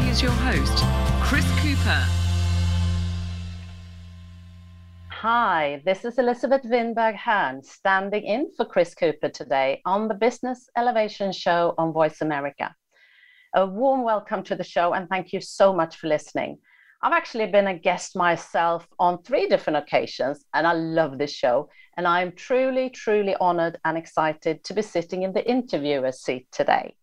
Here's your host, Chris Cooper. Hi, this is Elizabeth Winberg Hahn standing in for Chris Cooper today on the Business Elevation Show on Voice America. A warm welcome to the show and thank you so much for listening. I've actually been a guest myself on three different occasions and I love this show. And I'm truly, truly honored and excited to be sitting in the interviewer's seat today.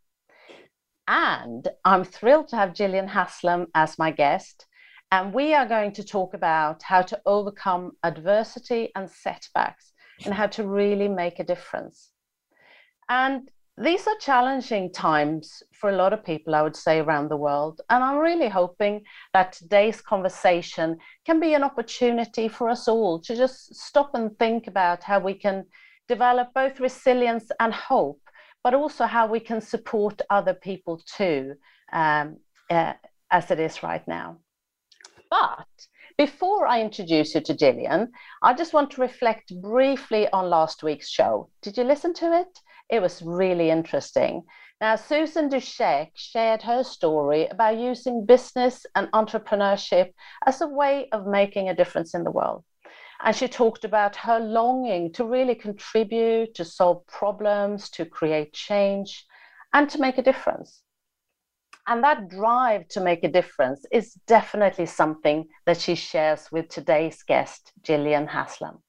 And I'm thrilled to have Jillian Haslam as my guest. And we are going to talk about how to overcome adversity and setbacks and how to really make a difference. And these are challenging times for a lot of people, I would say, around the world. And I'm really hoping that today's conversation can be an opportunity for us all to just stop and think about how we can develop both resilience and hope but also how we can support other people too, um, uh, as it is right now. But before I introduce you to Jillian, I just want to reflect briefly on last week's show. Did you listen to it? It was really interesting. Now, Susan Dushek shared her story about using business and entrepreneurship as a way of making a difference in the world. And she talked about her longing to really contribute, to solve problems, to create change, and to make a difference. And that drive to make a difference is definitely something that she shares with today's guest, Jillian Haslam.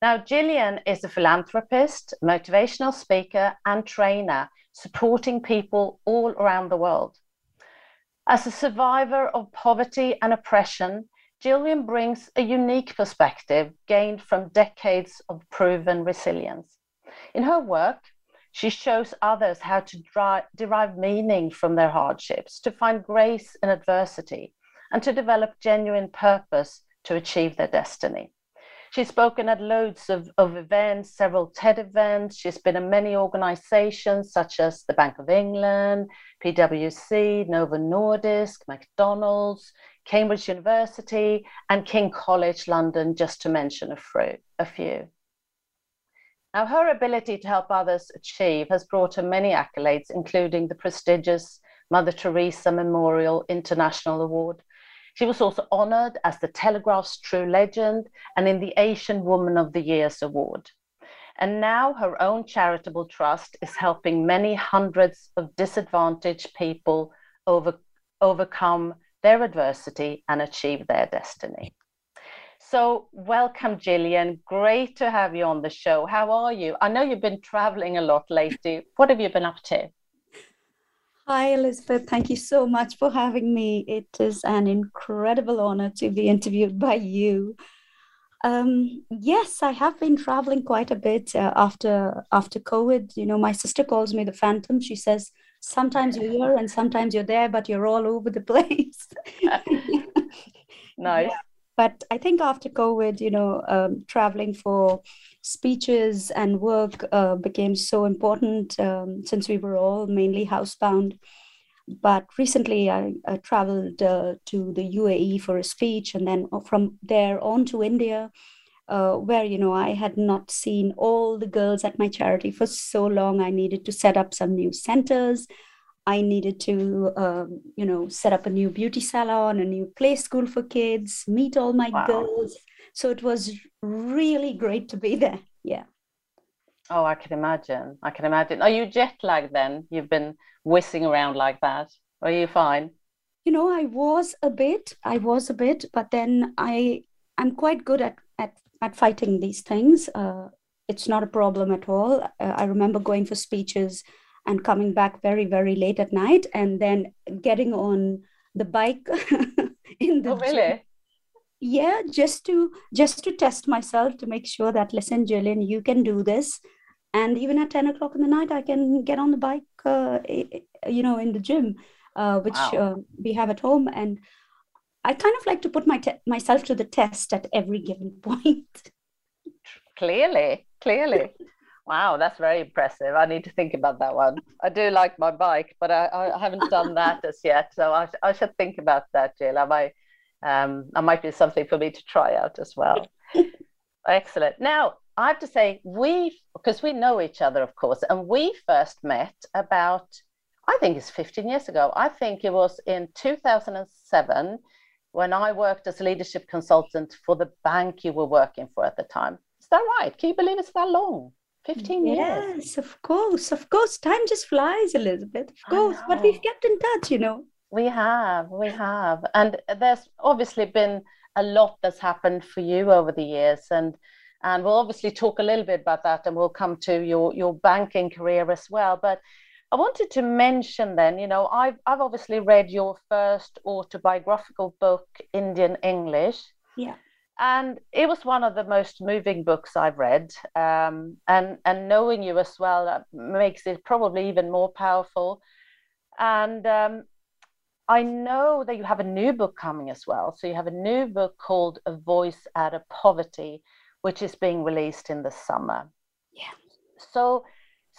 Now, Jillian is a philanthropist, motivational speaker, and trainer supporting people all around the world. As a survivor of poverty and oppression, Jillian brings a unique perspective gained from decades of proven resilience. In her work, she shows others how to dri- derive meaning from their hardships, to find grace in adversity, and to develop genuine purpose to achieve their destiny. She's spoken at loads of, of events, several TED events. She's been in many organizations such as the Bank of England, PwC, Novo Nordisk, McDonald's, Cambridge University, and King College London, just to mention a few. Now, her ability to help others achieve has brought her many accolades, including the prestigious Mother Teresa Memorial International Award. She was also honored as the Telegraph's True Legend and in the Asian Woman of the Year's Award. And now her own charitable trust is helping many hundreds of disadvantaged people over, overcome their adversity and achieve their destiny. So, welcome, Jillian. Great to have you on the show. How are you? I know you've been traveling a lot lately. What have you been up to? Hi, Elizabeth. Thank you so much for having me. It is an incredible honor to be interviewed by you. Um, yes, I have been traveling quite a bit uh, after after COVID. You know, my sister calls me the Phantom. She says, sometimes you're here and sometimes you're there, but you're all over the place. nice. Yeah. But I think after COVID, you know, um, traveling for speeches and work uh, became so important um, since we were all mainly housebound. But recently, I, I traveled uh, to the UAE for a speech, and then from there on to India uh, where you know I had not seen all the girls at my charity for so long. I needed to set up some new centers. I needed to, um, you know, set up a new beauty salon, a new play school for kids, meet all my wow. girls. So it was really great to be there. Yeah. Oh, I can imagine. I can imagine. Are you jet lagged then? You've been whizzing around like that. Are you fine? You know, I was a bit. I was a bit, but then I I'm quite good at at fighting these things. Uh, it's not a problem at all. Uh, I remember going for speeches and coming back very, very late at night and then getting on the bike in the oh, really? Gym. Yeah, just to just to test myself to make sure that listen, Jillian, you can do this. And even at 10 o'clock in the night, I can get on the bike, uh, you know, in the gym. uh, which wow. uh, we have at home. And I kind of like to put my te- myself to the test at every given point. Clearly, clearly. Wow, that's very impressive. I need to think about that one. I do like my bike, but I, I haven't done that as yet. So I, I should think about that, Jill. I might, um, I might be something for me to try out as well. Excellent. Now, I have to say, we, because we know each other, of course, and we first met about, I think it's 15 years ago. I think it was in 2007 when I worked as a leadership consultant for the bank you were working for at the time. Is that right? Can you believe it's that long? 15 years. Yes, of course. Of course. Time just flies, Elizabeth. Of course. But we've kept in touch, you know. We have. We have. And there's obviously been a lot that's happened for you over the years. And and we'll obviously talk a little bit about that and we'll come to your, your banking career as well. But I wanted to mention then, you know, I've, I've obviously read your first autobiographical book, Indian English. Yeah and it was one of the most moving books I've read. Um, and and knowing you as well that makes it probably even more powerful. And um, I know that you have a new book coming as well. So you have a new book called A Voice Out of Poverty, which is being released in the summer. Yeah. So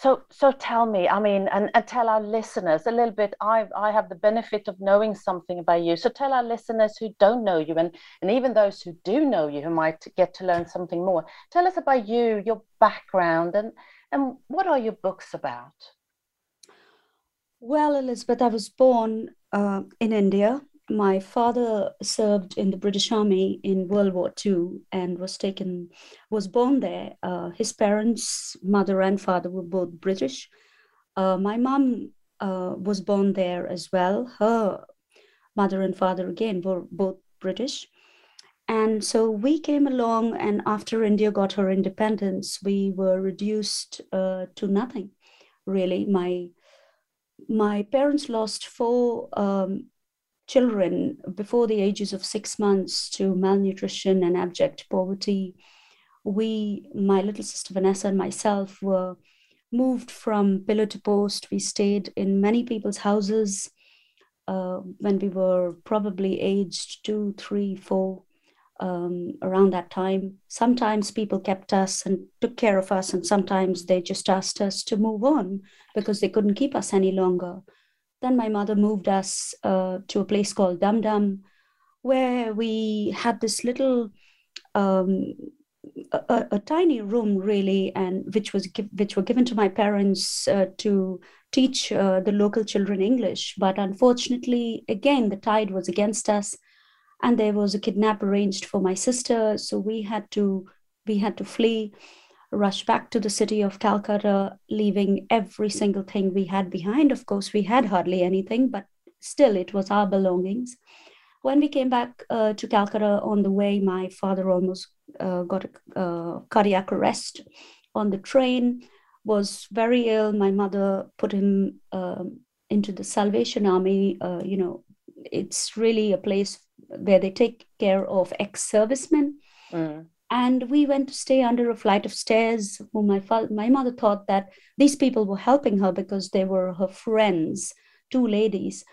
so, so tell me, I mean, and, and tell our listeners a little bit. I I have the benefit of knowing something about you. So tell our listeners who don't know you, and and even those who do know you, who might get to learn something more. Tell us about you, your background, and and what are your books about? Well, Elizabeth, I was born uh, in India my father served in the British Army in World War II and was taken, was born there. Uh, his parents, mother and father, were both British. Uh, my mom uh, was born there as well. Her mother and father, again, were both British. And so we came along, and after India got her independence, we were reduced uh, to nothing, really. My my parents lost four um, children before the ages of six months to malnutrition and abject poverty. We, my little sister Vanessa and myself, were moved from pillar to post. We stayed in many people's houses uh, when we were probably aged two, three, four, um, around that time. Sometimes people kept us and took care of us, and sometimes they just asked us to move on because they couldn't keep us any longer. Then my mother moved us uh, to a place called Dum Dum, where we had this little, um, a, a, tiny room really, and which was which were given to my parents uh, to teach uh, the local children English. But unfortunately, again, the tide was against us, and there was a kidnap arranged for my sister, so we had to we had to flee rush back to the city of Calcutta, leaving every single thing we had behind. Of course, we had hardly anything, but still, it was our belongings. When we came back uh, to Calcutta on the way, my father almost uh, got a uh, cardiac arrest on the train, was very ill. My mother put him um, into the Salvation Army. Uh, you know, it's really a place where they take care of ex servicemen. Mm and we went to stay under a flight of stairs. Who my, my mother thought that these people were helping her because they were her friends two ladies.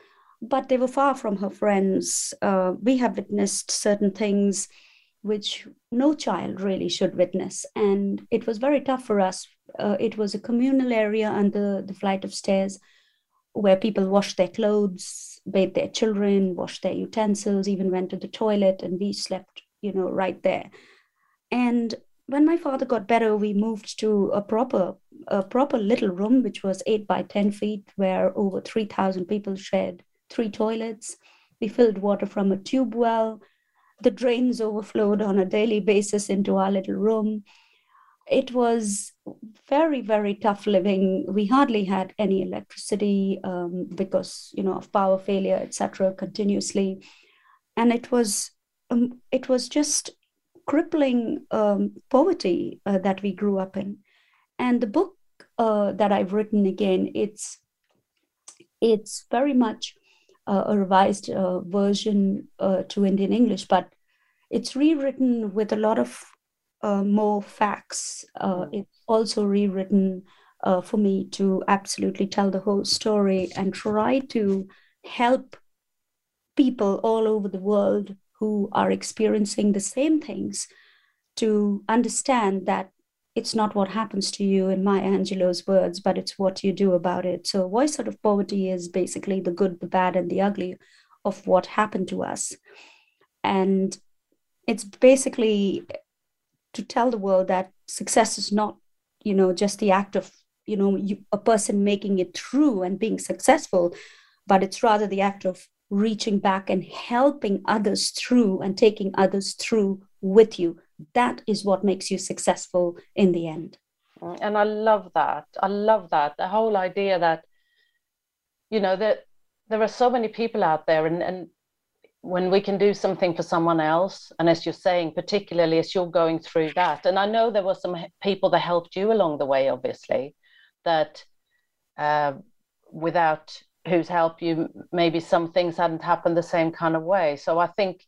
But they were far from her friends. Uh, we have witnessed certain things which no child really should witness. And it was very tough for us. Uh, it was a communal area under the flight of stairs where people washed their clothes bathed their children washed their utensils even went to the toilet and we slept you know right there and when my father got better, we moved to a proper, a proper little room, which was eight by 10 feet, where over 3,000 people shared three toilets. We filled water from a tube well. The drains overflowed on a daily basis into our little room. It was very, very tough living. We hardly had any electricity um, because, you know, of power failure, etc., continuously. And it was, um, it was just crippling um, poverty uh, that we grew up in. And the book uh, that I've written again, it's it's very much uh, a revised uh, version uh, to Indian English, but it's rewritten with a lot of uh, more facts. it's also rewritten for me to absolutely tell the whole story and try to help people all over the world who are experiencing the same things to understand that it's not what happens to you in Maya Angelou's words, but it's what you do about it. So, voice out of poverty is basically the good, the bad, and the ugly of what happened to us. And it's basically to tell the world that success is not, you know, just the act of, you know, you, a person making it through and being successful, but it's rather the act of reaching back and helping others through and taking others through with you. That is what makes you successful in the end. And i love that. I love that. The whole idea that you know that there are so many people out there and, and when we can do something for someone else and as you're saying particularly as you're going through that and i know there were some people that helped you along the way obviously that uh, without whose help you maybe some things hadn't happened the same kind of way. So i think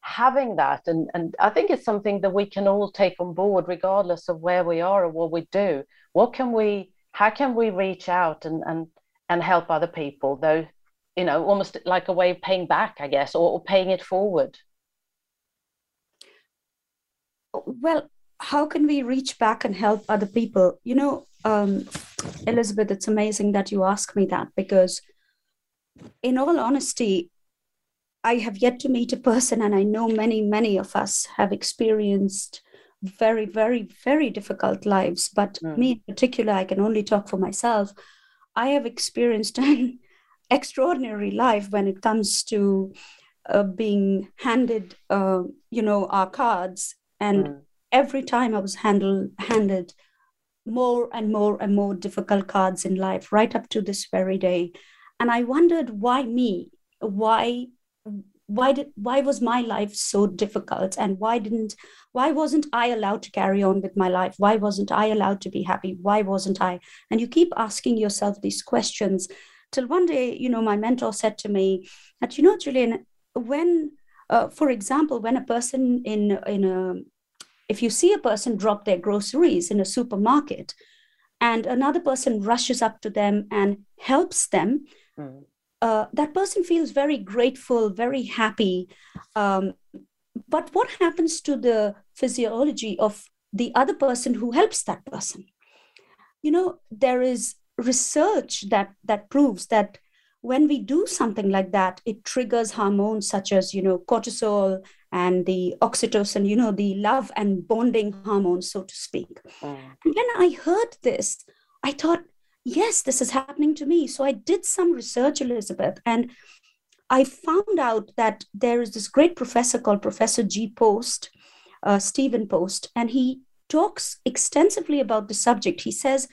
having that and and i think it's something that we can all take on board regardless of where we are or what we do. What can we how can we reach out and and and help other people though you know almost like a way of paying back i guess or, or paying it forward? Well how can we reach back and help other people? You know um, elizabeth it's amazing that you ask me that because in all honesty I have yet to meet a person, and I know many, many of us have experienced very, very, very difficult lives. But mm. me in particular, I can only talk for myself. I have experienced an extraordinary life when it comes to uh, being handed, uh, you know, our cards. And mm. every time I was handled, handed more and more and more difficult cards in life, right up to this very day. And I wondered why me? Why why did why was my life so difficult? And why didn't why wasn't i allowed to carry on with my life? Why wasn't i allowed to be happy? Why wasn't i? And you keep asking yourself these questions till one day you know my mentor said to me that you know Jillian when uh, for example when a person in in a if you see a person drop their groceries in a supermarket and another person rushes up to them and helps them mm uh, that person feels very grateful, very happy. Um, but what happens to the physiology of the other person who helps that person? You know, there is research that that proves that when we do something like that, it triggers hormones such as you know cortisol and the oxytocin, you know, the love and bonding hormones, so to speak. Mm. And when I heard this, I thought, yes, this is happening to me. So I did some research, Elizabeth, and I found out that there is this great professor called Professor G. Post, uh, Stephen Post, and he talks extensively about the subject. He says,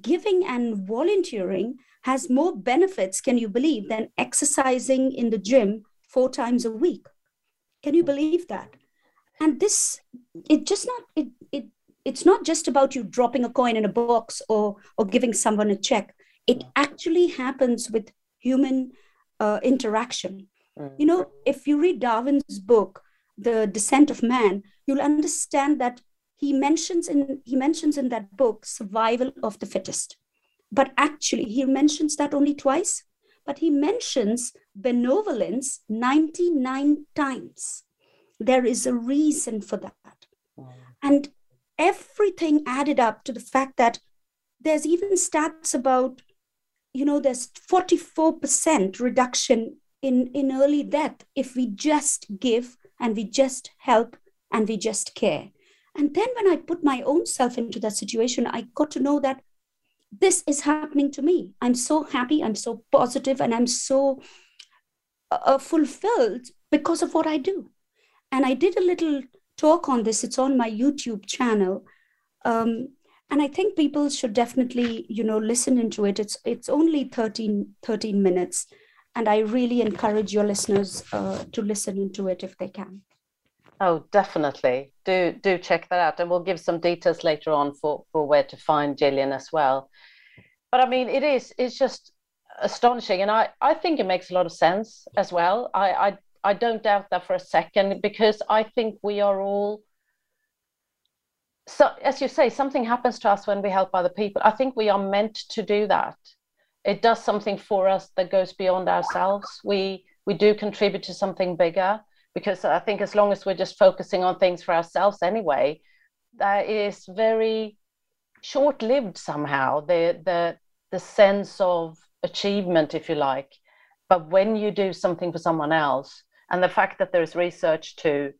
giving and volunteering has more benefits, can you believe, than exercising in the gym four times a week. Can you believe that? And this, it just not, it, it it's not just about you dropping a coin in a box or or giving someone a check. It actually happens with human uh, interaction. Mm. you know if you read darwin's book the descent of man you'll understand that he mentions in he mentions in that book survival of the fittest. But actually he mentions that only twice but he mentions benevolence 99 times. There is a reason for that. And everything added up to the fact that there's even stats about you know there's 44% reduction in in early death if we just give and we just help and we just care. And then when i put my own self into that situation i got to know that this is happening to me. I'm so happy i'm so positive and i'm so uh, fulfilled because of what i do. And i did a little talk on this. It's on my YouTube channel. Um, and I think people should definitely, you know, listen into it. It's it's only 13, 13 minutes. And I really encourage your listeners uh, to listen into it if they can. Oh, definitely. Do do check that out. And we'll give some details later on for, for where to find Jillian as well. But I mean, it is, it's just astonishing. And I, I think it makes a lot of sense as well. I, I I don't doubt that for a second because I think we are all so as you say something happens to us when we help other people i think we are meant to do that it does something for us that goes beyond ourselves. We we do contribute to something bigger because I think as long as we're just focusing on things for ourselves anyway, that is very short-lived somehow. The the the sense of achievement, if you like. But when you do something for someone else, and the fact that there's research to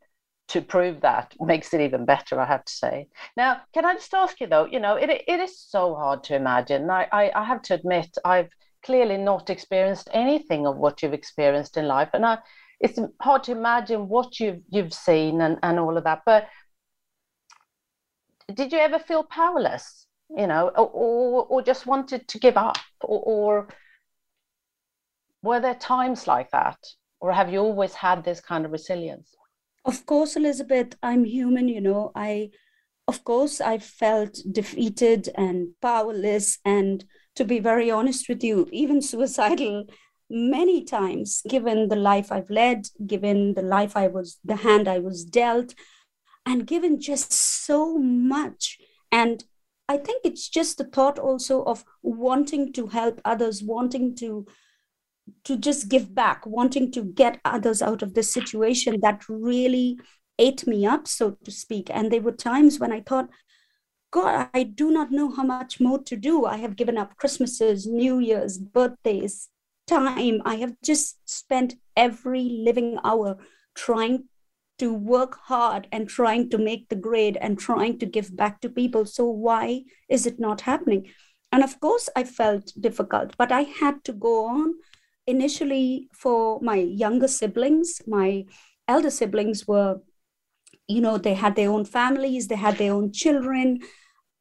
to prove that makes it even better, I have to say. Now, can I just ask you though, you know, it, it is so hard to imagine. I, I, I have to admit, I've clearly not experienced anything of what you've experienced in life. And I, it's hard to imagine what you've, you've seen and, and all of that. But did you ever feel powerless, you know, or, or, just wanted to give up? Or, or were there times like that? Or have you always had this kind of resilience? Of course, Elizabeth, I'm human, you know. I, of course, I felt defeated and powerless, and to be very honest with you, even suicidal many times, given the life I've led, given the life I was, the hand I was dealt, and given just so much. And I think it's just the thought also of wanting to help others, wanting to to just give back, wanting to get others out of this situation that really ate me up, so to speak. And there were times when I thought, God, I do not know how much more to do. I have given up Christmases, New Year's, birthdays, time. I have just spent every living hour trying to work hard and trying to make the grade and trying to give back to people. So, why is it not happening? And of course, I felt difficult, but I had to go on initially for my younger siblings, my elder siblings were, you know, they had their own families, they had their own children,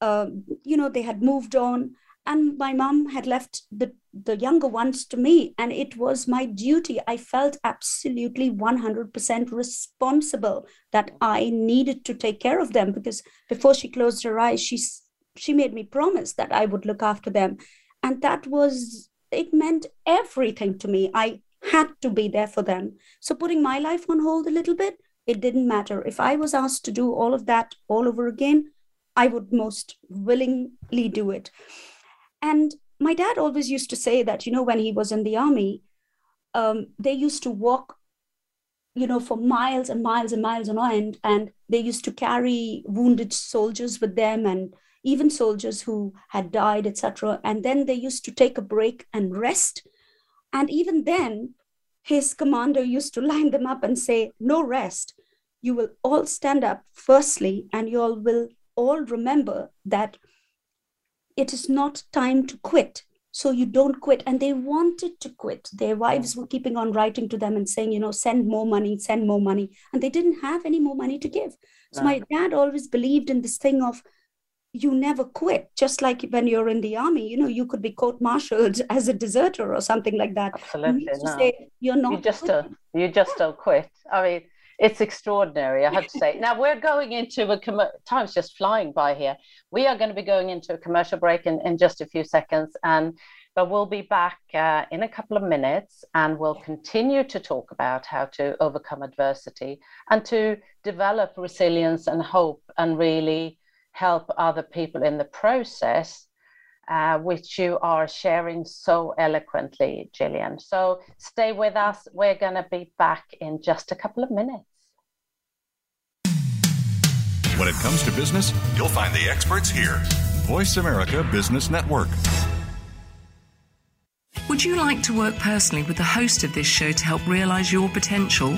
uh, you know, they had moved on. And my mom had left the, the younger ones to me, and it was my duty. I felt absolutely 100% responsible that I needed to take care of them because before she closed her eyes, she, she made me promise that I would look after them. And that was it meant everything to me. I had to be there for them. So putting my life on hold a little bit, it didn't matter. If I was asked to do all of that all over again, I would most willingly do it. And my dad always used to say that, you know, when he was in the army, um, they used to walk, you know, for miles and miles and miles on end, and they used to carry wounded soldiers with them and even soldiers who had died, etc. And then they used to take a break and rest. And even then, his commander used to line them up and say, No rest. You will all stand up firstly, and you all will all remember that it is not time to quit. So you don't quit. And they wanted to quit. Their wives were keeping on writing to them and saying, you know, send more money, send more money. And they didn't have any more money to give. So my dad always believed in this thing of you never quit. Just like when you're in the army you know you could be court-martialed as a deserter or something like that. Absolutely you no. say you're not you just don't, you just don't quit. I mean it's extraordinary i have to say. Now we're going into a com- time's just flying by here. We are going to be going into a commercial break in, in just a few seconds and but we'll be back uh, in a couple of minutes and we'll continue to talk about how to overcome adversity and to develop resilience and hope and really help other people in the process, uh, which you are sharing so eloquently, Jillian. So stay with us. We're going to be back in just a couple of minutes. When it comes to business, you'll find the experts here. Voice America Business Network. Would you like to work personally with the host of this show to help realize your potential?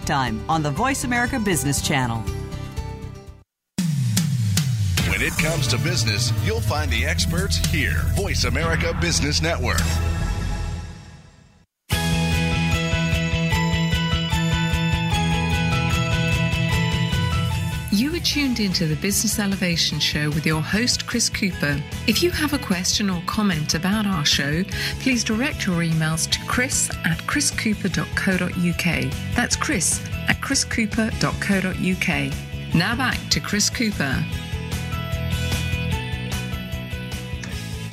Time on the Voice America Business Channel. When it comes to business, you'll find the experts here. Voice America Business Network. You are tuned into the Business Elevation Show with your host, Chris Cooper. If you have a question or comment about our show, please direct your emails to chris at chriscooper.co.uk. That's chris at chriscooper.co.uk. Now back to Chris Cooper.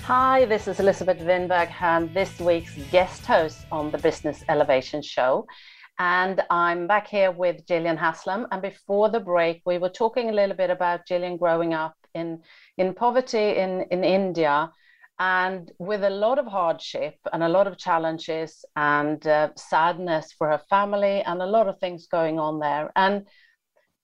Hi, this is Elizabeth Winberg Hahn, this week's guest host on the Business Elevation Show. And I'm back here with Jillian Haslam. And before the break, we were talking a little bit about Jillian growing up in, in poverty in, in India and with a lot of hardship and a lot of challenges and uh, sadness for her family and a lot of things going on there. And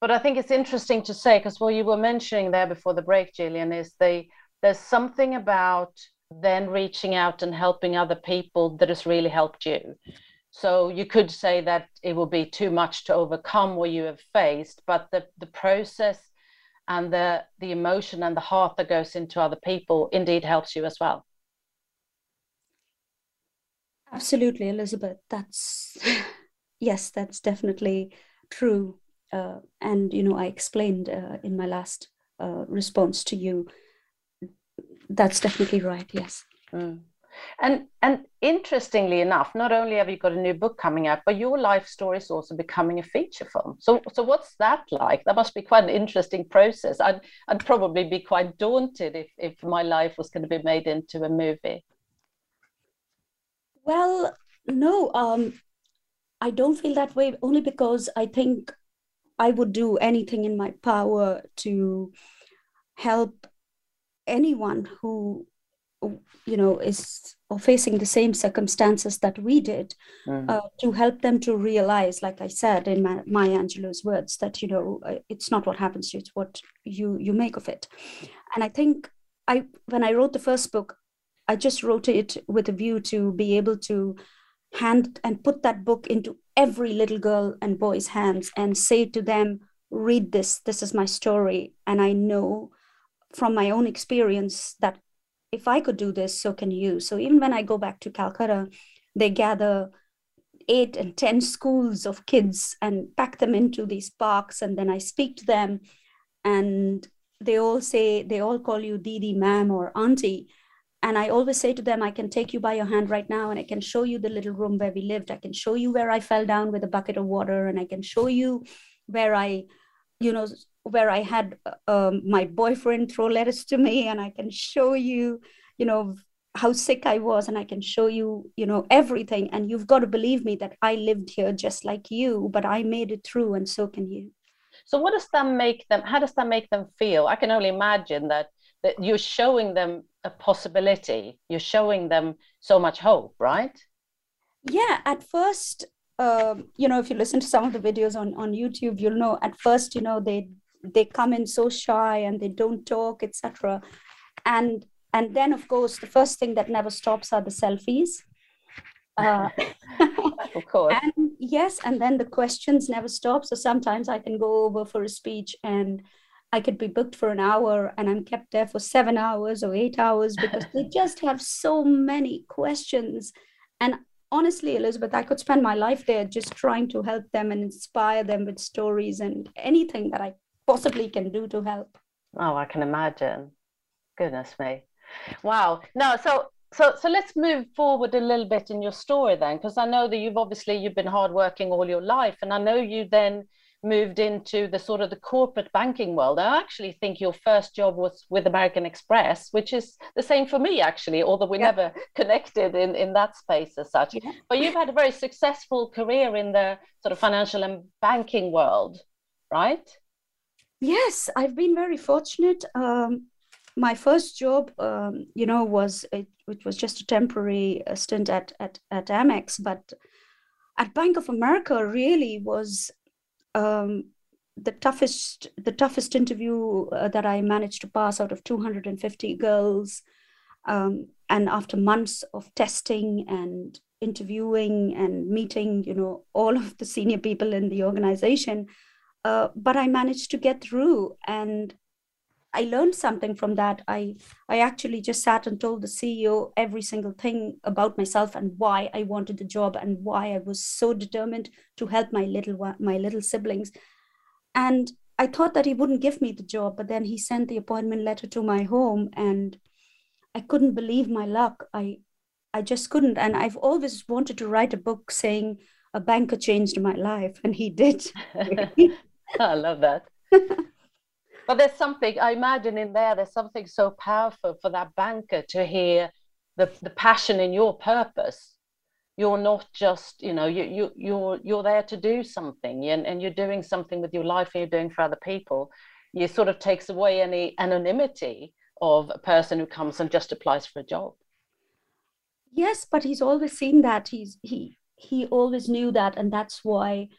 but I think it's interesting to say because what you were mentioning there before the break, Jillian, is the there's something about then reaching out and helping other people that has really helped you. So you could say that it will be too much to overcome what you have faced, but the, the process and the, the emotion and the heart that goes into other people indeed helps you as well. Absolutely, Elizabeth. That's, yes, that's definitely true. Uh, and, you know, I explained uh, in my last uh, response to you, that's definitely right, yes. Mm. And and interestingly enough, not only have you got a new book coming out, but your life story is also becoming a feature film. So so what's that like? That must be quite an interesting process. I'd I'd probably be quite daunted if if my life was going to be made into a movie. Well, no, um, I don't feel that way only because I think I would do anything in my power to help anyone who you know is or facing the same circumstances that we did mm. uh, to help them to realize like i said in my, maya angelou's words that you know uh, it's not what happens to you it's what you you make of it and i think i when i wrote the first book i just wrote it with a view to be able to hand and put that book into every little girl and boy's hands and say to them read this this is my story and i know from my own experience that if I could do this, so can you. So even when I go back to Calcutta, they gather eight and 10 schools of kids and pack them into these parks. And then I speak to them, and they all say, they all call you Didi, ma'am, or auntie. And I always say to them, I can take you by your hand right now and I can show you the little room where we lived. I can show you where I fell down with a bucket of water and I can show you where I, you know, where I had um, my boyfriend throw letters to me, and I can show you, you know, how sick I was, and I can show you, you know, everything. And you've got to believe me that I lived here just like you, but I made it through, and so can you. So, what does that make them? How does that make them feel? I can only imagine that that you're showing them a possibility. You're showing them so much hope, right? Yeah. At first, um, you know, if you listen to some of the videos on on YouTube, you'll know. At first, you know, they they come in so shy and they don't talk etc and and then of course the first thing that never stops are the selfies. Uh, of course. and yes and then the questions never stop. So sometimes i can go over for a speech and i could be booked for an hour and i'm kept there for seven hours or eight hours because they just have so many questions. And honestly elizabeth i could spend my life there just trying to help them and inspire them with stories and anything that i possibly can do to help. Oh, I can imagine. Goodness me. Wow. No, so so so let's move forward a little bit in your story then, because I know that you've obviously you've been hardworking all your life, and I know you then moved into the sort of the corporate banking world. I actually think your first job was with American Express, which is the same for me actually, although we yeah. never connected in, in that space as such. Yeah. But you've had a very successful career in the sort of financial and banking world, right? Yes, I've been very fortunate. Um, my first job, um, you know, was it, it was just a temporary stint at, at at Amex, but at Bank of America really was um, the toughest the toughest interview uh, that I managed to pass out of 250 girls. Um, and after months of testing and interviewing and meeting, you know, all of the senior people in the organization, uh, but I managed to get through. And I learned something from that. I I actually just sat and told the CEO every single thing about myself and why I wanted the job and why I was so determined to help my little my little siblings. And I thought that he wouldn't give me the job, but then he sent the appointment letter to my home and I couldn't believe my luck. I I just couldn't. And I've always wanted to write a book saying a banker changed my life, and he did. I love that. but there's something I imagine in there. There's something so powerful for that banker to hear the the passion in your purpose. You're not just, you know, you you you're you're there to do something, and, and you're doing something with your life, and you're doing for other people. It sort of takes away any anonymity of a person who comes and just applies for a job. Yes, but he's always seen that. He's he he always knew that, and that's why,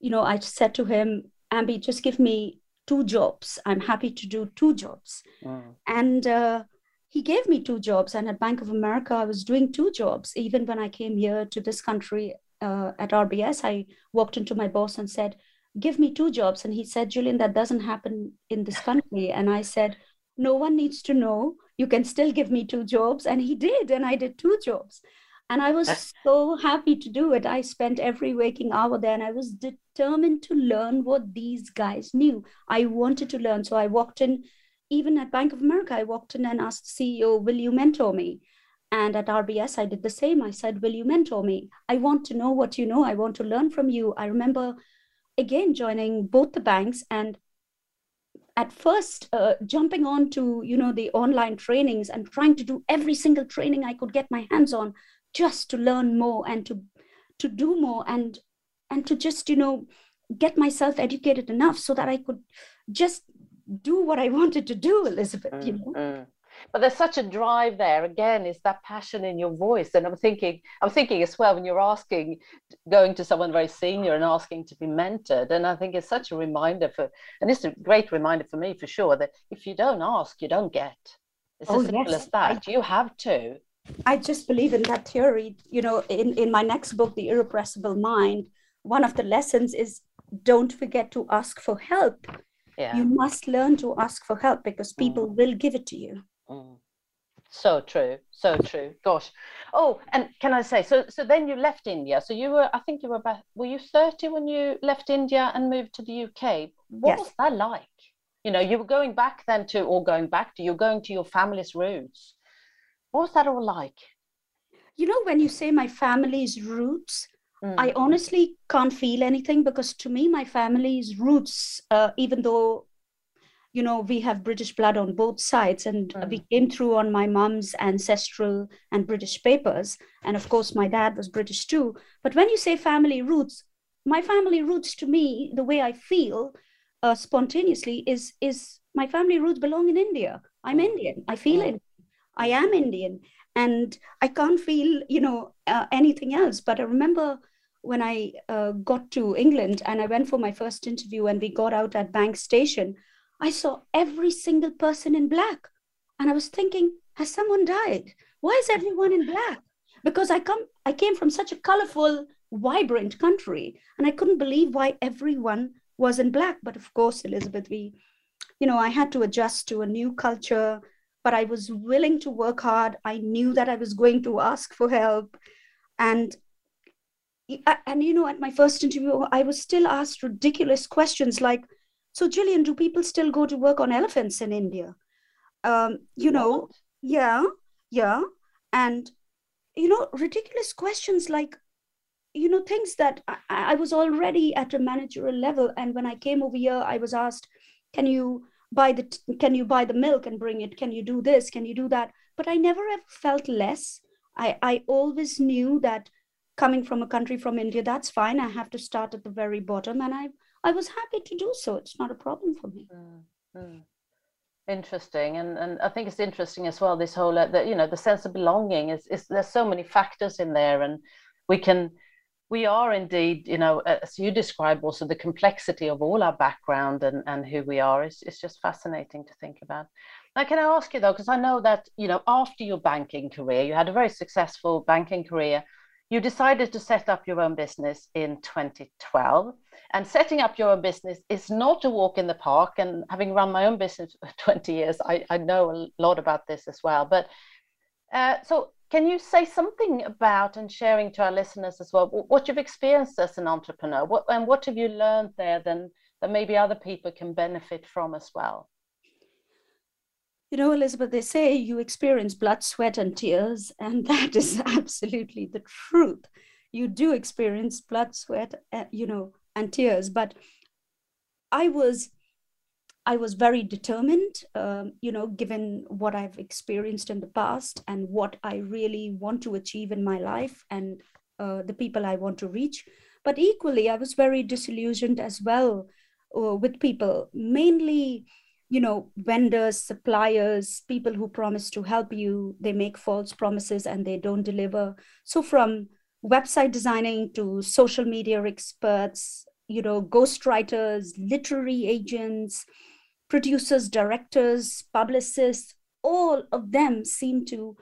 you know, I said to him, Ambi, just give me two jobs. I'm happy to do two jobs. Mm. And uh, he gave me two jobs. And at Bank of America, I was doing two jobs. Even when I came here to this country uh, at RBS, I walked into my boss and said, Give me two jobs. And he said, Jillian, that doesn't happen in this country. And I said, No one needs to know. You can still give me two jobs. And he did. And I did two jobs. And I was so happy to do it. I spent every waking hour there and I was determined to learn what these guys knew. I wanted to learn. So I walked in, even at Bank of America, I walked in and asked the CEO, Will you mentor me? And at RBS, I did the same. I said, Will you mentor me? I want to know what you know. I want to learn from you. I remember again joining both the banks and at first uh, jumping on to you know the online trainings and trying to do every single training i could get my hands on just to learn more and to to do more and and to just you know get myself educated enough so that i could just do what i wanted to do elizabeth mm, you know mm. but there's such a drive there again is that passion in your voice and i'm thinking i'm thinking as well when you're asking going to someone very senior and asking to be mentored and i think it's such a reminder for and it's a great reminder for me for sure that if you don't ask you don't get it's oh, as simple yes. as that I, you have to I just believe in that theory. You know, in, in my next book, The Irrepressible Mind, one of the lessons is don't forget to ask for help. Yeah. You must learn to ask for help because people mm. will give it to you. Mm. So true, so true. Gosh. Oh, and can I say so? So then you left India. So you were, I think you were about, were you thirty when you left India and moved to the UK? What yes. was that like? You know, you were going back then to, or going back to, you're going to your family's roots. What was that all like? You know, when you say my family's roots, mm. I honestly can't feel anything because to me, my family's roots, uh, even though, you know, we have British blood on both sides and mm. we came through on my mom's ancestral and British papers. And of course, my dad was British too. But when you say family roots, my family roots to me, the way I feel uh, spontaneously is, is my family roots belong in India. I'm mm. Indian. I feel mm. it. I am Indian and I can't feel, you know, uh, anything else. But I remember when I uh, got to England and I went for my first interview and we got out at Bank Station, I saw every single person in black. And I was thinking, has someone died? Why is everyone in black? Because I come, I came from such a colorful, vibrant country, and I couldn't believe why everyone was in black. But of course, Elizabeth, we, you know, I had to adjust to a new culture but I was willing to work hard. I knew that I was going to ask for help. And and you know, at my first interview, I was still asked ridiculous questions like, "So, Jillian, do people still go to work on elephants in India?" Um, you know, yeah, yeah, and you know, ridiculous questions like, you know things that I, I was already at a managerial level. And when i came over here i was asked can you buy the can you buy the milk and bring it? Can you do this? Can you do that? But i never ever felt less. I i always knew that coming from a country from india that's fine i have to start at the very bottom and i i was happy to do so it's not a problem for me mm-hmm. interesting and and i think it's interesting as well this whole uh, you know the sense of belonging is, is there's so many factors in there and we can we are indeed, you know, as you describe also the complexity of all our background and, and who we are is, is just fascinating to think about. Now, can I ask you though, because I know that, you know, after your banking career, you had a very successful banking career, you decided to set up your own business in 2012. And setting up your own business is not a walk in the park. And having run my own business for 20 years, I, I know a lot about this as well. But uh, so can you say something about and sharing to our listeners as well what you've experienced as an entrepreneur? What, and what have you learned there then that maybe other people can benefit from as well? You know, Elizabeth, they say you experience blood, sweat, and tears, and that is absolutely the truth. You do experience blood, sweat, uh, you know, and tears. But I was I was very determined, um, you know, given what I've experienced in the past and what I really want to achieve in my life and uh, the people I want to reach. But equally, I was very disillusioned as well uh, with people, mainly, you know, vendors, suppliers, people who promise to help you. They make false promises and they don't deliver. So, from website designing to social media experts, you know, ghostwriters, literary agents, producers, directors, publicists, all of them seem to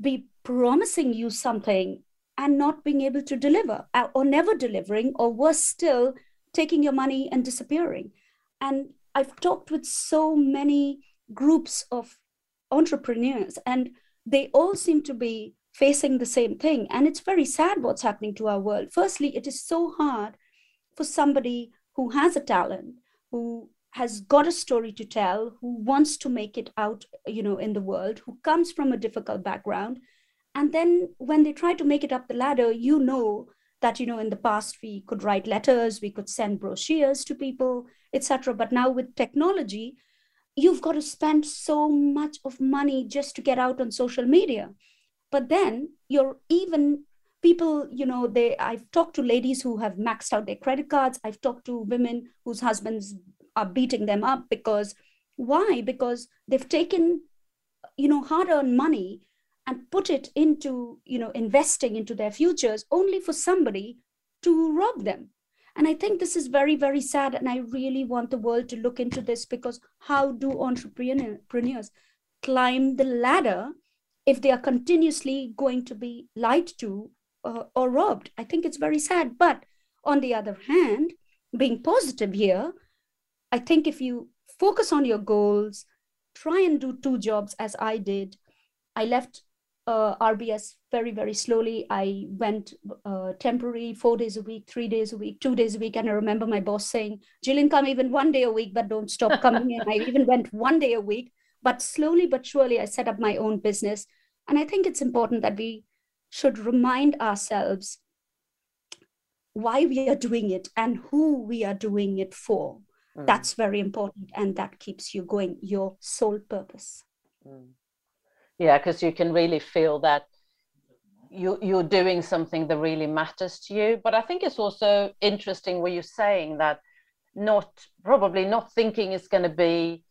be promising you something and not being able to deliver uh, or never delivering, or worse still, taking your money and disappearing. And I've talked with so many groups of entrepreneurs, and they all seem to be facing the same thing. And it's very sad what's happening to our world. Firstly, it is so hard for somebody who has a talent, who has got a story to tell who wants to make it out you know in the world who comes from a difficult background and then when they try to make it up the ladder you know that you know in the past we could write letters we could send brochures to people etc but now with technology you've got to spend so much of money just to get out on social media. But then you're even people you know they i've talked to ladies who have maxed out their credit cards. I've talked to women whose husbands are beating them up because why? Because they've taken you know hard earned money and put it into you know investing into their futures only for somebody to rob them and i think this is very very sad and i really want the world to look into this because how do entrepreneurs climb the ladder if they are continuously going to be lied to uh, or robbed i think it's very sad but on the other hand being positive here I think if you focus on your goals, try and do two jobs as I did. I left uh, RBS very, very slowly. I went uh, temporary, four days a week, three days a week, two days a week. And I remember my boss saying, Jillian, come even one day a week, but don't stop coming in. I even went one day a week. But slowly but surely, I set up my own business. And I think it's important that we should remind ourselves why we are doing it and who we are doing it for. Mm. That's very important. And that keeps you going, your sole purpose. Mm. Yeah, because you can really feel that you, you're doing something that really matters to you. But I think it's also interesting where you're saying that not probably not thinking it's going to be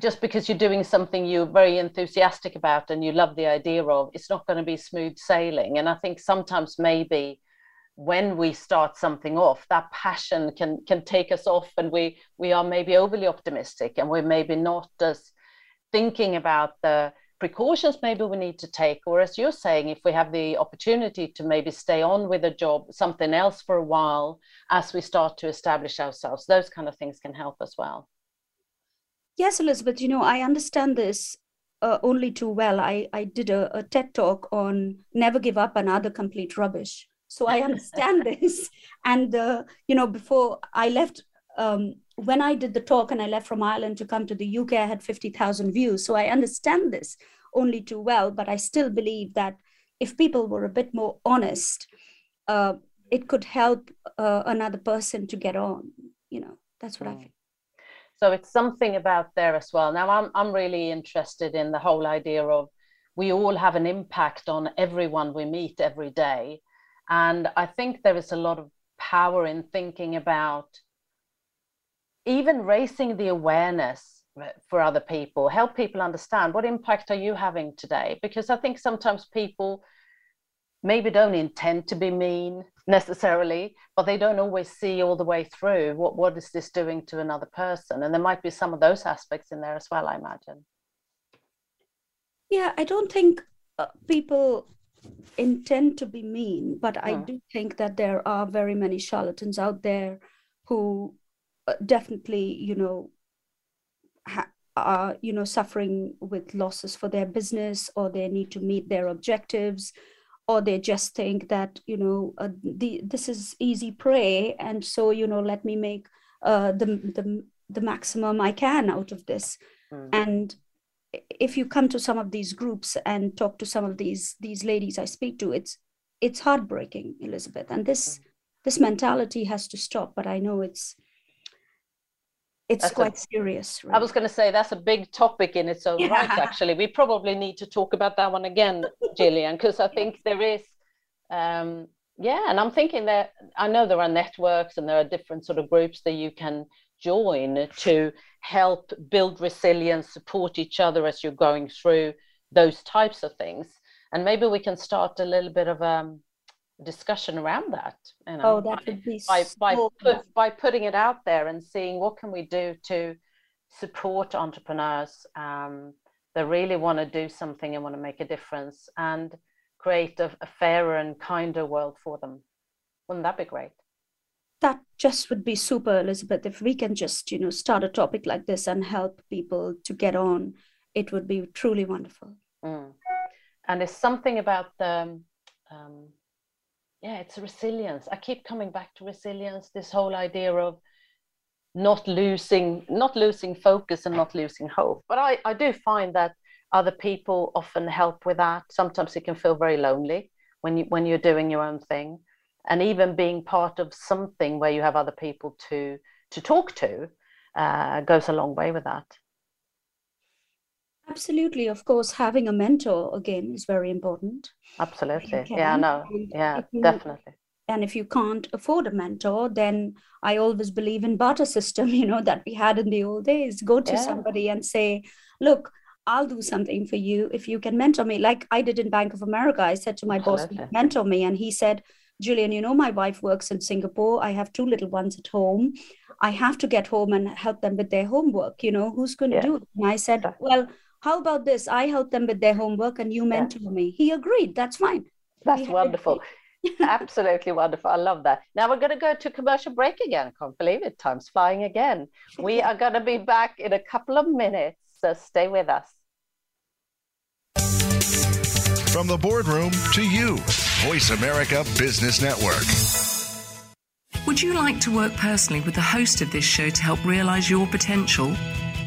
just because you're doing something you're very enthusiastic about and you love the idea of, it's not going to be smooth sailing. And I think sometimes maybe when we start something off that passion can can take us off and we we are maybe overly optimistic and we're maybe not as thinking about the precautions maybe we need to take or as you're saying if we have the opportunity to maybe stay on with a job something else for a while as we start to establish ourselves those kind of things can help as well. Yes elizabeth you know i understand this uh, only too well. I i did a, a ted talk on never give up another complete rubbish. So i understand this. And uh, you know before i left um, when i did the talk and i left from ireland to come to the uk i had 50000 views so i understand this only too well but i still believe that if people were a bit more honest uh, it could help uh, another person to get on you know that's what mm. i think. so it's something about there as well now i'm i'm really interested in the whole idea of we all have an impact on everyone we meet every day and i think there is a lot of power in thinking about even raising the awareness for other people help people understand what impact are you having today because i think sometimes people maybe don't intend to be mean necessarily, but they don't always see all the way through what, what is this doing to another person. And there might be some of those aspects in there as well, I imagine. Yeah, I don't think uh, people intend to be mean, but I hmm. do think that there are very many charlatans out there who definitely, you know, ha- are you know suffering with losses for their business or they need to meet their objectives or they just think that you know uh, the this is easy prey and so you know let me make uh, the the the maximum I can out of this mm. and if you come to some of these groups and talk to some of these these ladies I speak to it's it's heartbreaking Elizabeth and this mm. this mentality has to stop but I know it's it's that's quite a, serious. Really. I was going to say that's a big topic in its own yeah. right. Actually, we probably need to talk about that one again, Jillian, because I think there is, um, yeah, and I'm thinking that I know there are networks and there are different sort of groups that you can join to help build resilience, support each other as you're going through those types of things, and maybe we can start a little bit of um, discussion around that you know, oh that would be by, so by, put, by putting it out there and seeing what can we do to support entrepreneurs um, that really want to do something and want to make a difference and create a, a fairer and kinder world for them. Wouldn't that be great? That just would be super elizabeth. If we can just you know start a topic like this and help people to get on it would be truly wonderful. Mm. and there's something about the um, yeah it's resilience. I keep coming back to resilience this whole idea of not losing not losing focus and not losing hope. But i i do find that other people often help with that. Sometimes it can feel very lonely when you when you're doing your own thing. And even being part of something where you have other people to to talk to uh, goes a long way with that Absolutely. Of course, having a mentor again is very important. Absolutely. Yeah, no. Yeah, you, definitely. And if you can't afford a mentor, then I always believe in barter system, you know, that we had in the old days. Go to yeah. somebody and say, look, I'll do something for you if you can mentor me. Like I did in Bank of America. I said to my Absolutely. boss, mentor me. And he said, Julian, you know, my wife works in Singapore. I have two little ones at home. I have to get home and help them with their homework. You know, who's going to yeah. do it? And I said, well, how about this? I help them with their homework and you mentor yeah. me. He agreed. That's fine. That's wonderful. Absolutely wonderful. I love that. Now we're going to go to commercial break again. I can't believe it. Time's flying again. We are going to be back in a couple of minutes. So stay with us. From the boardroom to you, Voice America Business Network. Would you like to work personally with the host of this show to help realize your potential?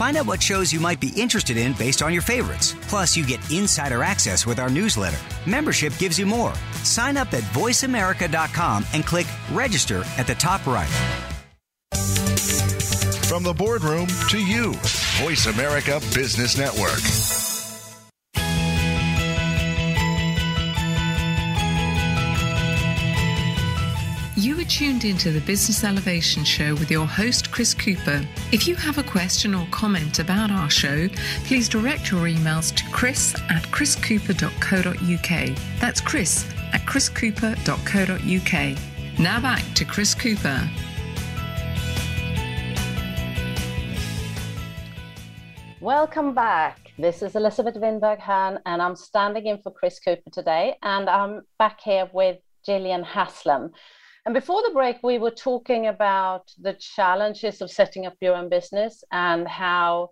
Find out what shows you might be interested in based on your favorites. Plus, you get insider access with our newsletter. Membership gives you more. Sign up at voiceamerica.com and click register at the top right. From the boardroom to you, Voice America Business Network. Tuned into the Business Elevation Show with your host, Chris Cooper. If you have a question or comment about our show, please direct your emails to chris at chriscooper.co.uk. That's chris at chriscooper.co.uk. Now back to Chris Cooper. Welcome back. This is Elizabeth Winberg Hahn, and I'm standing in for Chris Cooper today. And I'm back here with Jillian Haslam. And before the break, we were talking about the challenges of setting up your own business and how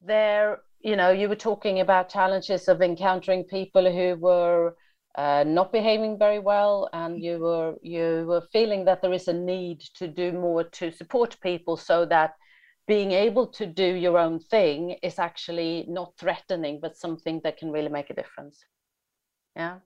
there, you know, you were talking about challenges of encountering people who were uh, not behaving very well, and you were you were feeling that there is a need to do more to support people so that being able to do your own thing is actually not threatening, but something that can really make a difference. Yeah.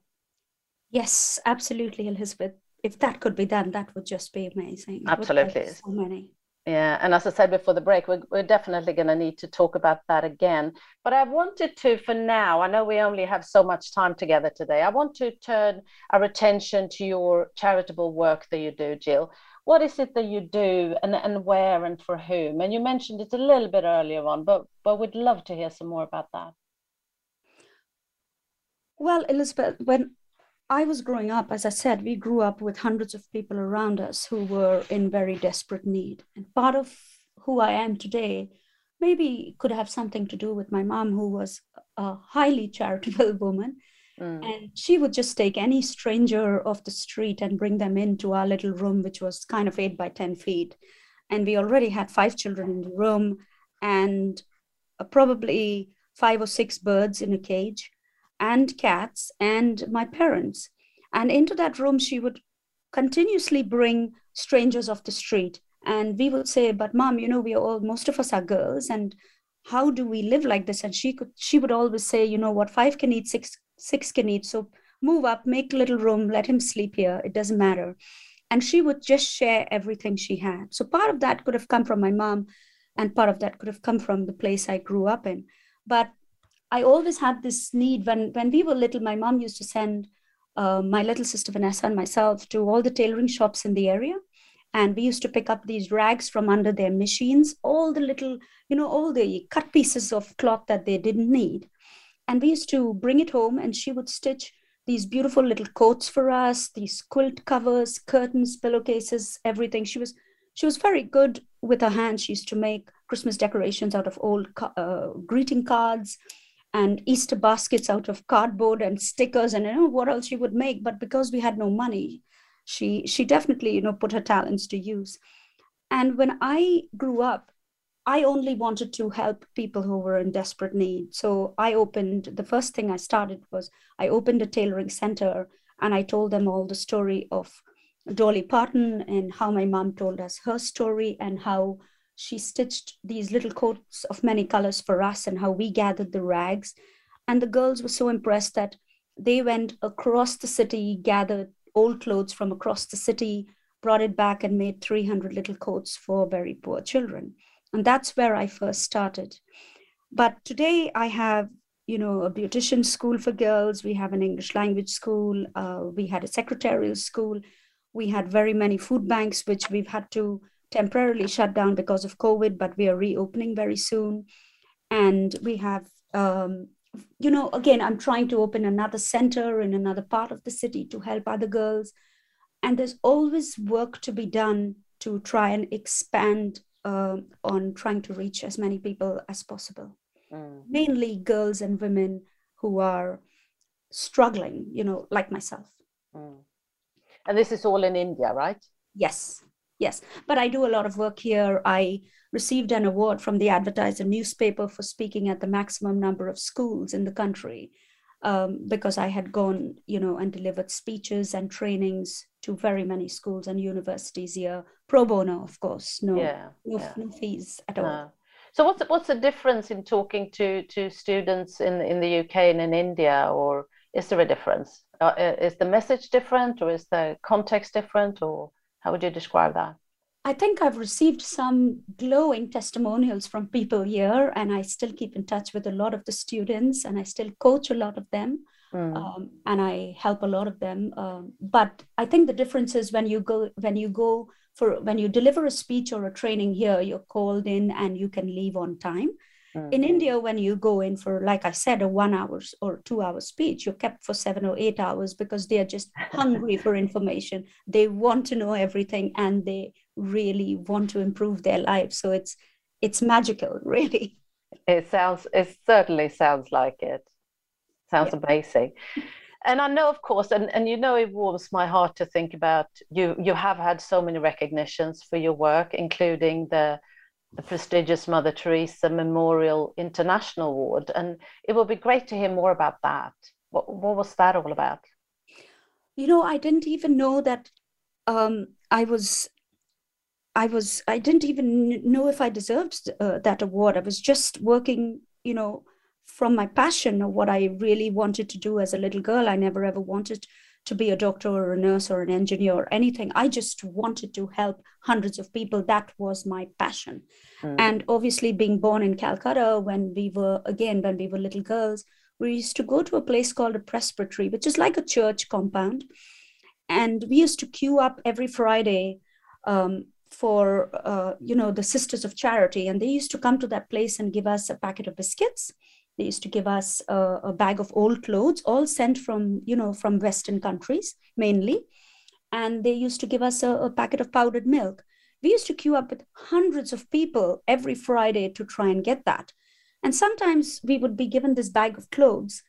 Yes, absolutely, Elizabeth. If that could be done, that would just be amazing. Absolutely. So many. Yeah, and as I said before the break, we're, we're definitely going to need to talk about that again. But I wanted to, for now, I know we only have so much time together today. I want to turn our attention to your charitable work that you do, Jill what is it that you do and, and where and for whom? And you mentioned it a little bit earlier on, but but we'd love to hear some more about that. Well, Elizabeth, when I was growing up, as I said, we grew up with hundreds of people around us who were in very desperate need. And part of who I am today maybe could have something to do with my mom, who was a highly charitable woman Mm. And she would just take any stranger off the street and bring them into our little room, which was kind of eight by 10 feet. And we already had five children in the room and uh, probably five or six birds in a cage and cats and my parents. And into that room, she would continuously bring strangers off the street. And we would say, but mom, you know, we are all, most of us are girls. And how do we live like this? And she could, she would always say, you know what, five can eat, six six can eat. So move up, make a little room, let him sleep here. It doesn't matter. And she would just share everything she had. So part of that could have come from my mom, and part of that could have come from the place I grew up in. But I always had this need when when we were little. My mom used to send uh, my little sister Vanessa and myself to all the tailoring shops in the area, and we used to pick up these rags from under their machines, all the little, you know, all the cut pieces of cloth that they didn't need, and we used to bring it home and she would stitch these beautiful little coats for us these quilt covers curtains pillowcases everything. She was she was very good with her hands. She used to make christmas decorations out of old uh, greeting cards and easter baskets out of cardboard and stickers and you know what else she would make but because we had no money she she definitely you know put her talents to use and when i grew up I only wanted to help people who were in desperate need. So I opened, the first thing I started was I opened a tailoring center and I told them all the story of Dolly Parton and how my mom told us her story and how she stitched these little coats of many colors for us and how we gathered the rags. And the girls were so impressed that they went across the city, gathered old clothes from across the city, brought it back, and made 300 little coats for very poor children. And that's where i first started. But today i have you know a beautician school for girls. We have an english language school. Uh, we had a secretarial school. We had very many food banks which we've had to temporarily shut down because of covid but we are reopening very soon and we have um, you know again i'm trying to open another center in another part of the city to help other girls and there's always work to be done to try and expand uh, on trying to reach as many people as possible, mm. mainly girls and women who are struggling, you know, like myself. Mm. And this is all in India, right? Yes, yes. But I do a lot of work here. I received an award from the Advertiser newspaper for speaking at the maximum number of schools in the country um, because I had gone, you know, and delivered speeches and trainings to very many schools and universities here, pro bono, of course, no, yeah, no, yeah. no fees at all. So what's what's the difference in talking to to students in in the UK and in India, or is there a difference? Uh, is the message different, or is the context different, or how would you describe that? I think I've received some glowing testimonials from people here, and I still keep in touch with a lot of the students, and I still coach a lot of them, mm. um, and I help a lot of them. Um, but I think the difference is when you go when you go for when you deliver a speech or a training here, you're called in and you can leave on time. Mm. In India, when you go in for, like I said, a one hour or two hour speech, you're kept for seven or eight hours because they are just hungry for information. They want to know everything and they really want to improve their lives. So it's it's magical, really. It sounds it certainly sounds like it. Sounds yeah. amazing. And I know, of course, and, and you know, it warms my heart to think about you. You have had so many recognitions for your work, including the the prestigious Mother Teresa Memorial International Award. And it would be great to hear more about that. What, what was that all about? You know, I didn't even know that um, I was. I was. I didn't even know if I deserved uh, that award. I was just working, you know, from my passion or what I really wanted to do as a little girl. I never ever wanted to be a doctor or a nurse or an engineer or anything. I just wanted to help hundreds of people. That was my passion. Mm. And obviously, being born in Calcutta, when we were, again, when we were little girls, we used to go to a place called a presbytery, which is like a church compound. And we used to queue up every Friday um, for, uh, you know, the Sisters of Charity. And they used to come to that place and give us a packet of biscuits they used to give us a, a bag of old clothes, all sent from, you know, from Western countries mainly. And they used to give us a, a packet of powdered milk. We used to queue up with hundreds of people every Friday to try and get that. And sometimes we would be given this bag of clothes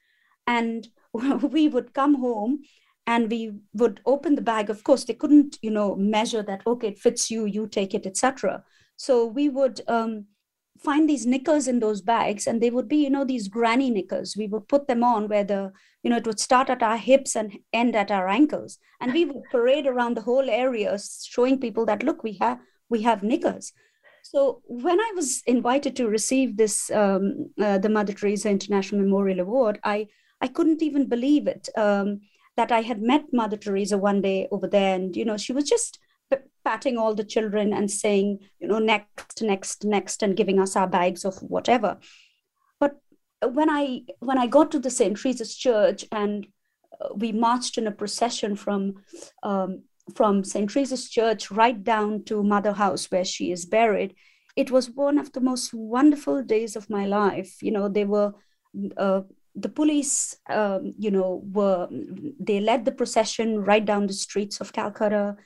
and we would come home and we would open the bag of course they couldn't you know measure that okay it fits you you take it etc so we would um, find these knickers in those bags and they would be you know these granny knickers we would put them on where the you know it would start at our hips and end at our ankles. And we would parade around the whole area showing people that look we have we have knickers so when i was invited to receive this um, uh, the mother teresa international memorial award i i couldn't even believe it um, that i had met mother teresa one day over there. And you know she was just patting all the children and saying, you know, next, next, next, and giving us our bags of whatever. But when I when I got to the St. Teresa's Church and uh, we marched in a procession from um, from St. Teresa's Church right down to Mother House where she is buried, it was one of the most wonderful days of my life. You know, they were. Uh, the police, um, you know, were they led the procession right down the streets of Calcutta.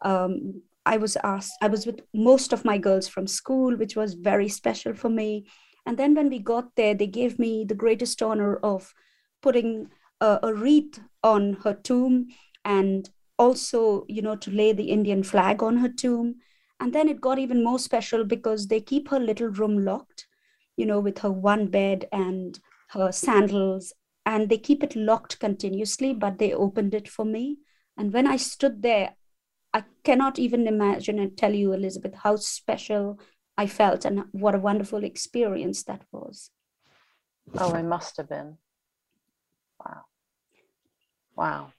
Um, I was asked, I was with most of my girls from school, which was very special for me. And then when we got there, they gave me the greatest honor of putting a, a wreath on her tomb and also, you know, to lay the Indian flag on her tomb. And then it got even more special because they keep her little room locked, you know, with her one bed and her sandals, and they keep it locked continuously, but they opened it for me. And when I stood there, I cannot even imagine and tell you, Elizabeth, how special I felt and what a wonderful experience that was. Oh, it must have been. Wow. Wow.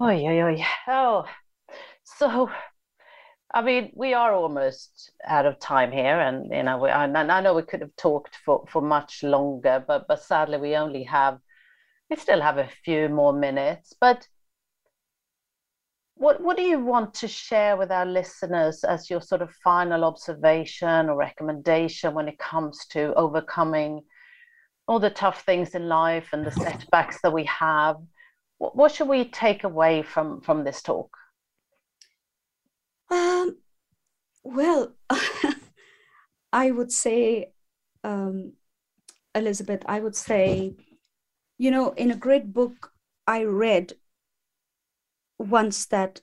Oh, yeah, yeah. Oh, so, I mean, we are almost out of time here, and you know, we, I, I know we could have talked for, for much longer, but but sadly, we only have, we still have a few more minutes. But what, what do you want to share with our listeners as your sort of final observation or recommendation when it comes to overcoming all the tough things in life and the setbacks that we have? What, what should we take away from, from this talk? Um, well, I would say, um, Elizabeth, I would say, you know, in a great book I read once that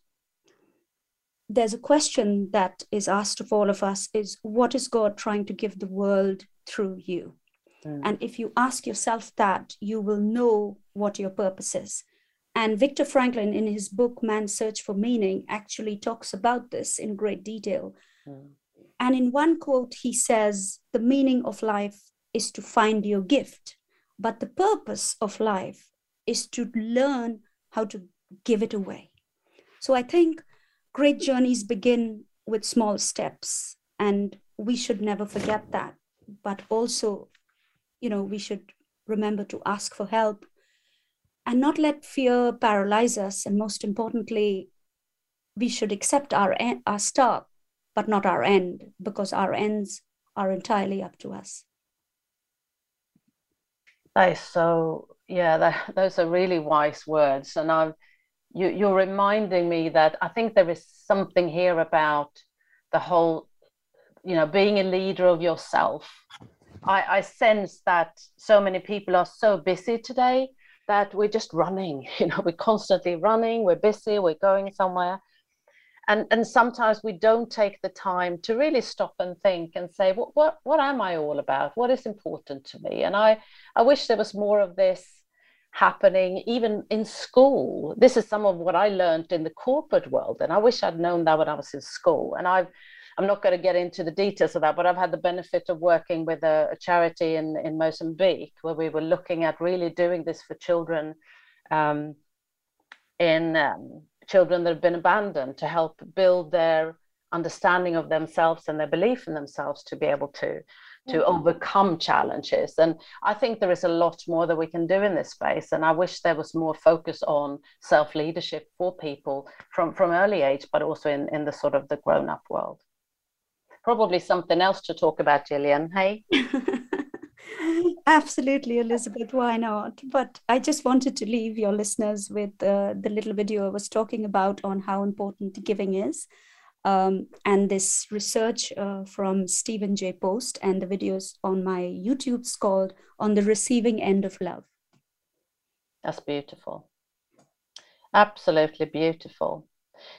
there's a question that is asked of all of us is what is god trying to give the world through you mm. and if you ask yourself that you will know what your purpose is and viktor frankl in his book man's search for meaning actually talks about this in great detail mm. And in one quote, he says, The meaning of life is to find your gift, but the purpose of life is to learn how to give it away. So I think great journeys begin with small steps, and we should never forget that. But also, you know, we should remember to ask for help and not let fear paralyze us. And most importantly, we should accept our, our start but not our end, because our ends are entirely up to us. Is so, yeah, that, those are really wise words. And I'm, you, you're reminding me that I think there is something here about the whole, you know, being a leader of yourself. I, I sense that so many people are so busy today that we're just running, you know, we're constantly running, we're busy, we're going somewhere. And and sometimes we don't take the time to really stop and think and say what what what am i all about? What is important to me? And i i wish there was more of this happening even in school. This is some of what i learned in the corporate world and i wish i'd known that when i was in school. And i've i'm not going to get into the details of that but i've had the benefit of working with a, a charity in in mozambique where we were looking at really doing this for children um, in um, children that have been abandoned to help build their understanding of themselves and their belief in themselves to be able to to mm-hmm. overcome challenges and i think there is a lot more that we can do in this space and i wish there was more focus on self leadership for people from from early age but also in in the sort of the grown up world probably something else to talk about jillian hey Absolutely, Elizabeth. Why not? But I just wanted to leave your listeners with uh, the little video I was talking about on how important giving is. Um, and this research uh, from Stephen J. Post, and the videos on my YouTube's called On the Receiving End of Love. That's beautiful. Absolutely beautiful.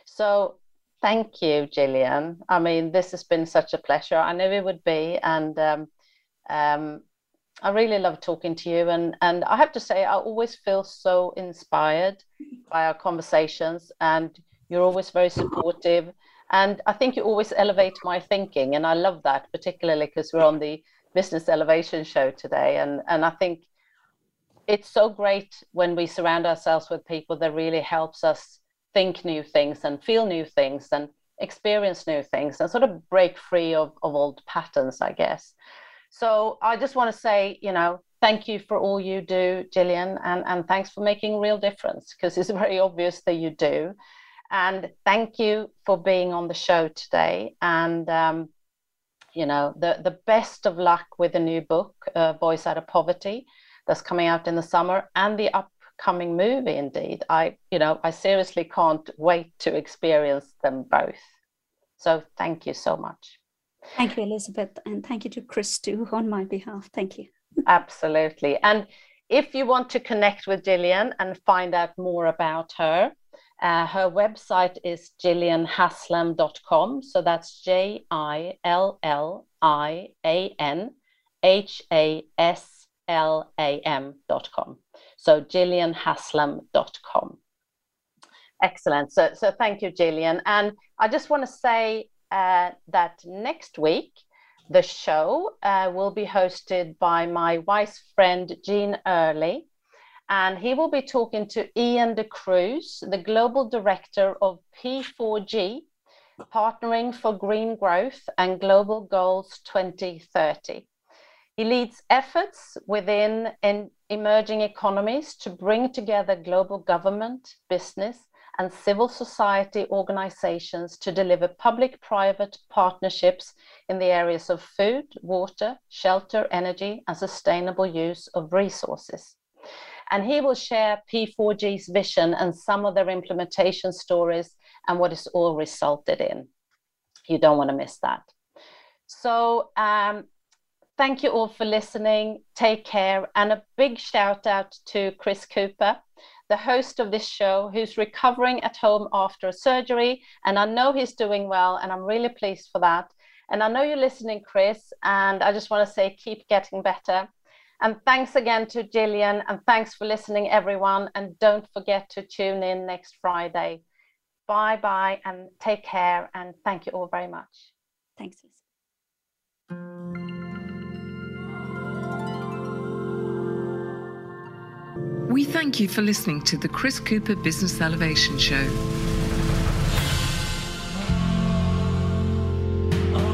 So, thank you, Jillian. I mean, this has been such a pleasure. I knew it would be. And um, um, I really love talking to you, and and I have to say, I always feel so inspired by our conversations, and you're always very supportive, and I think you always elevate my thinking, and I love that, particularly because we're on the business elevation show today, and and I think it's so great when we surround ourselves with people that really helps us think new things and feel new things and experience new things and sort of break free of, of old patterns, I guess. So I just want to say, you know, thank you for all you do, Jillian, and, and thanks for making real difference because it's very obvious that you do. And thank you for being on the show today. And, um, you know, the, the best of luck with the new book, uh, Voice Out of Poverty, that's coming out in the summer, and the upcoming movie, indeed. I, you know, I seriously can't wait to experience them both. So thank you so much. Thank you, Elizabeth, and thank you to Chris too on my behalf. Thank you. Absolutely. And if you want to connect with Jillian and find out more about her, uh, her website is jillianhaslam.com. So that's J I L L I A N H A S L A M.com. So jillianhaslam.com. Excellent. So, so thank you, Jillian. And I just want to say uh, that next week the show uh, will be hosted by my wise friend Gene Early, and he will be talking to Ian De Cruz, the global director of P4G, Partnering for Green Growth and Global Goals 2030. He leads efforts within emerging economies to bring together global government, business, and civil society organizations to deliver public private partnerships in the areas of food, water, shelter, energy, and sustainable use of resources. And he will share P4G's vision and some of their implementation stories and what it's all resulted in. You don't want to miss that. So, um, thank you all for listening. Take care. And a big shout out to Chris Cooper the host of this show, who's recovering at home after a surgery. And I know he's doing well, and I'm really pleased for that. And I know you're listening, Chris, and I just want to say keep getting better. And thanks again to Jillian, and thanks for listening, everyone. And don't forget to tune in next Friday. Bye bye, and take care. And thank you all very much. Thanks, We thank you for listening to the Chris Cooper Business Elevation Show.